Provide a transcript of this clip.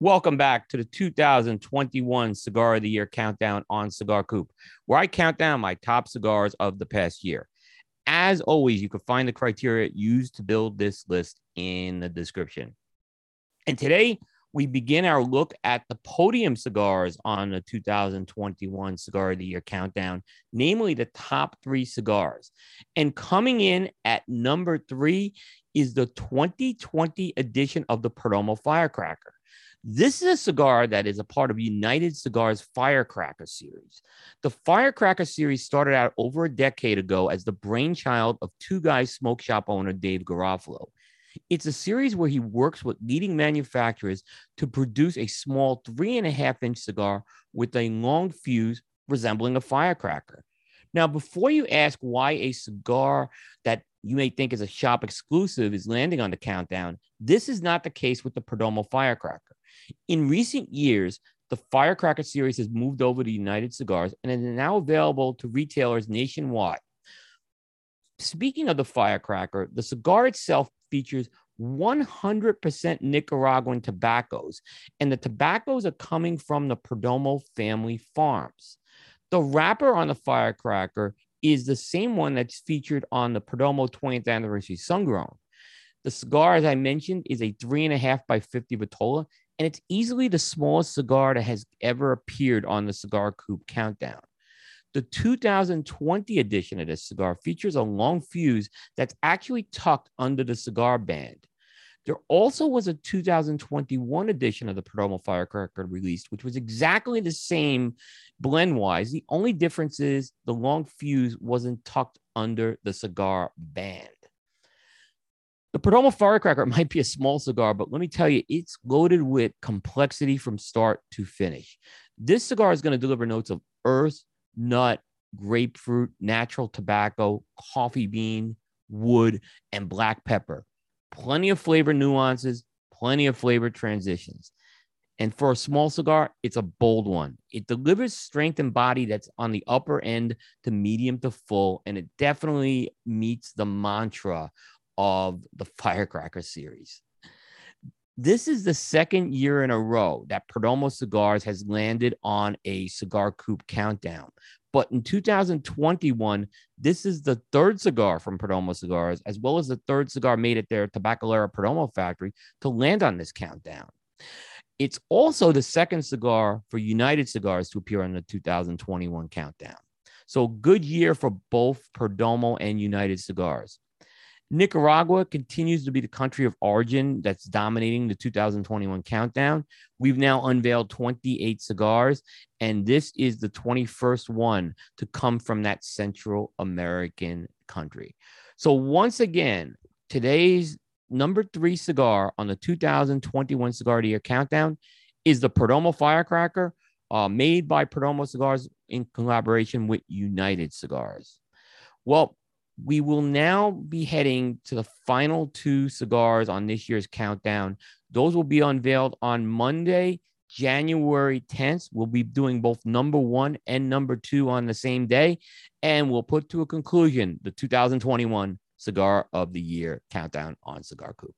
Welcome back to the 2021 Cigar of the Year countdown on Cigar Coop, where I count down my top cigars of the past year. As always, you can find the criteria used to build this list in the description. And today, we begin our look at the podium cigars on the 2021 Cigar of the Year countdown, namely the top three cigars. And coming in at number three is the 2020 edition of the Perdomo Firecracker. This is a cigar that is a part of United Cigars Firecracker series. The Firecracker series started out over a decade ago as the brainchild of two guys smoke shop owner Dave Garofalo. It's a series where he works with leading manufacturers to produce a small three and a half inch cigar with a long fuse resembling a firecracker. Now, before you ask why a cigar that you may think is a shop exclusive is landing on the countdown, this is not the case with the Perdomo Firecracker. In recent years, the Firecracker series has moved over to United Cigars and is now available to retailers nationwide. Speaking of the Firecracker, the cigar itself features 100% Nicaraguan tobaccos, and the tobaccos are coming from the Perdomo family farms. The wrapper on the Firecracker is the same one that's featured on the Perdomo 20th anniversary Sungrown. The cigar, as I mentioned, is a three and a half by 50 Vitola and it's easily the smallest cigar that has ever appeared on the Cigar Coop Countdown. The 2020 edition of this cigar features a long fuse that's actually tucked under the cigar band. There also was a 2021 edition of the Perdomo Firecracker released, which was exactly the same blend wise. The only difference is the long fuse wasn't tucked under the cigar band. The Perdomo Firecracker might be a small cigar, but let me tell you, it's loaded with complexity from start to finish. This cigar is going to deliver notes of earth, nut, grapefruit, natural tobacco, coffee bean, wood, and black pepper. Plenty of flavor nuances, plenty of flavor transitions. And for a small cigar, it's a bold one. It delivers strength and body that's on the upper end to medium to full, and it definitely meets the mantra of the Firecracker series. This is the second year in a row that Perdomo Cigars has landed on a cigar coop countdown. But in 2021, this is the third cigar from Perdomo Cigars, as well as the third cigar made at their Tabacalera Perdomo factory to land on this countdown. It's also the second cigar for United Cigars to appear on the 2021 countdown. So, good year for both Perdomo and United Cigars. Nicaragua continues to be the country of origin that's dominating the 2021 countdown. We've now unveiled 28 cigars, and this is the 21st one to come from that Central American country. So, once again, today's number three cigar on the 2021 Cigar the Year countdown is the Perdomo Firecracker, uh, made by Perdomo Cigars in collaboration with United Cigars. Well, we will now be heading to the final two cigars on this year's countdown. Those will be unveiled on Monday, January 10th. We'll be doing both number one and number two on the same day. And we'll put to a conclusion the 2021 Cigar of the Year countdown on Cigar Coop.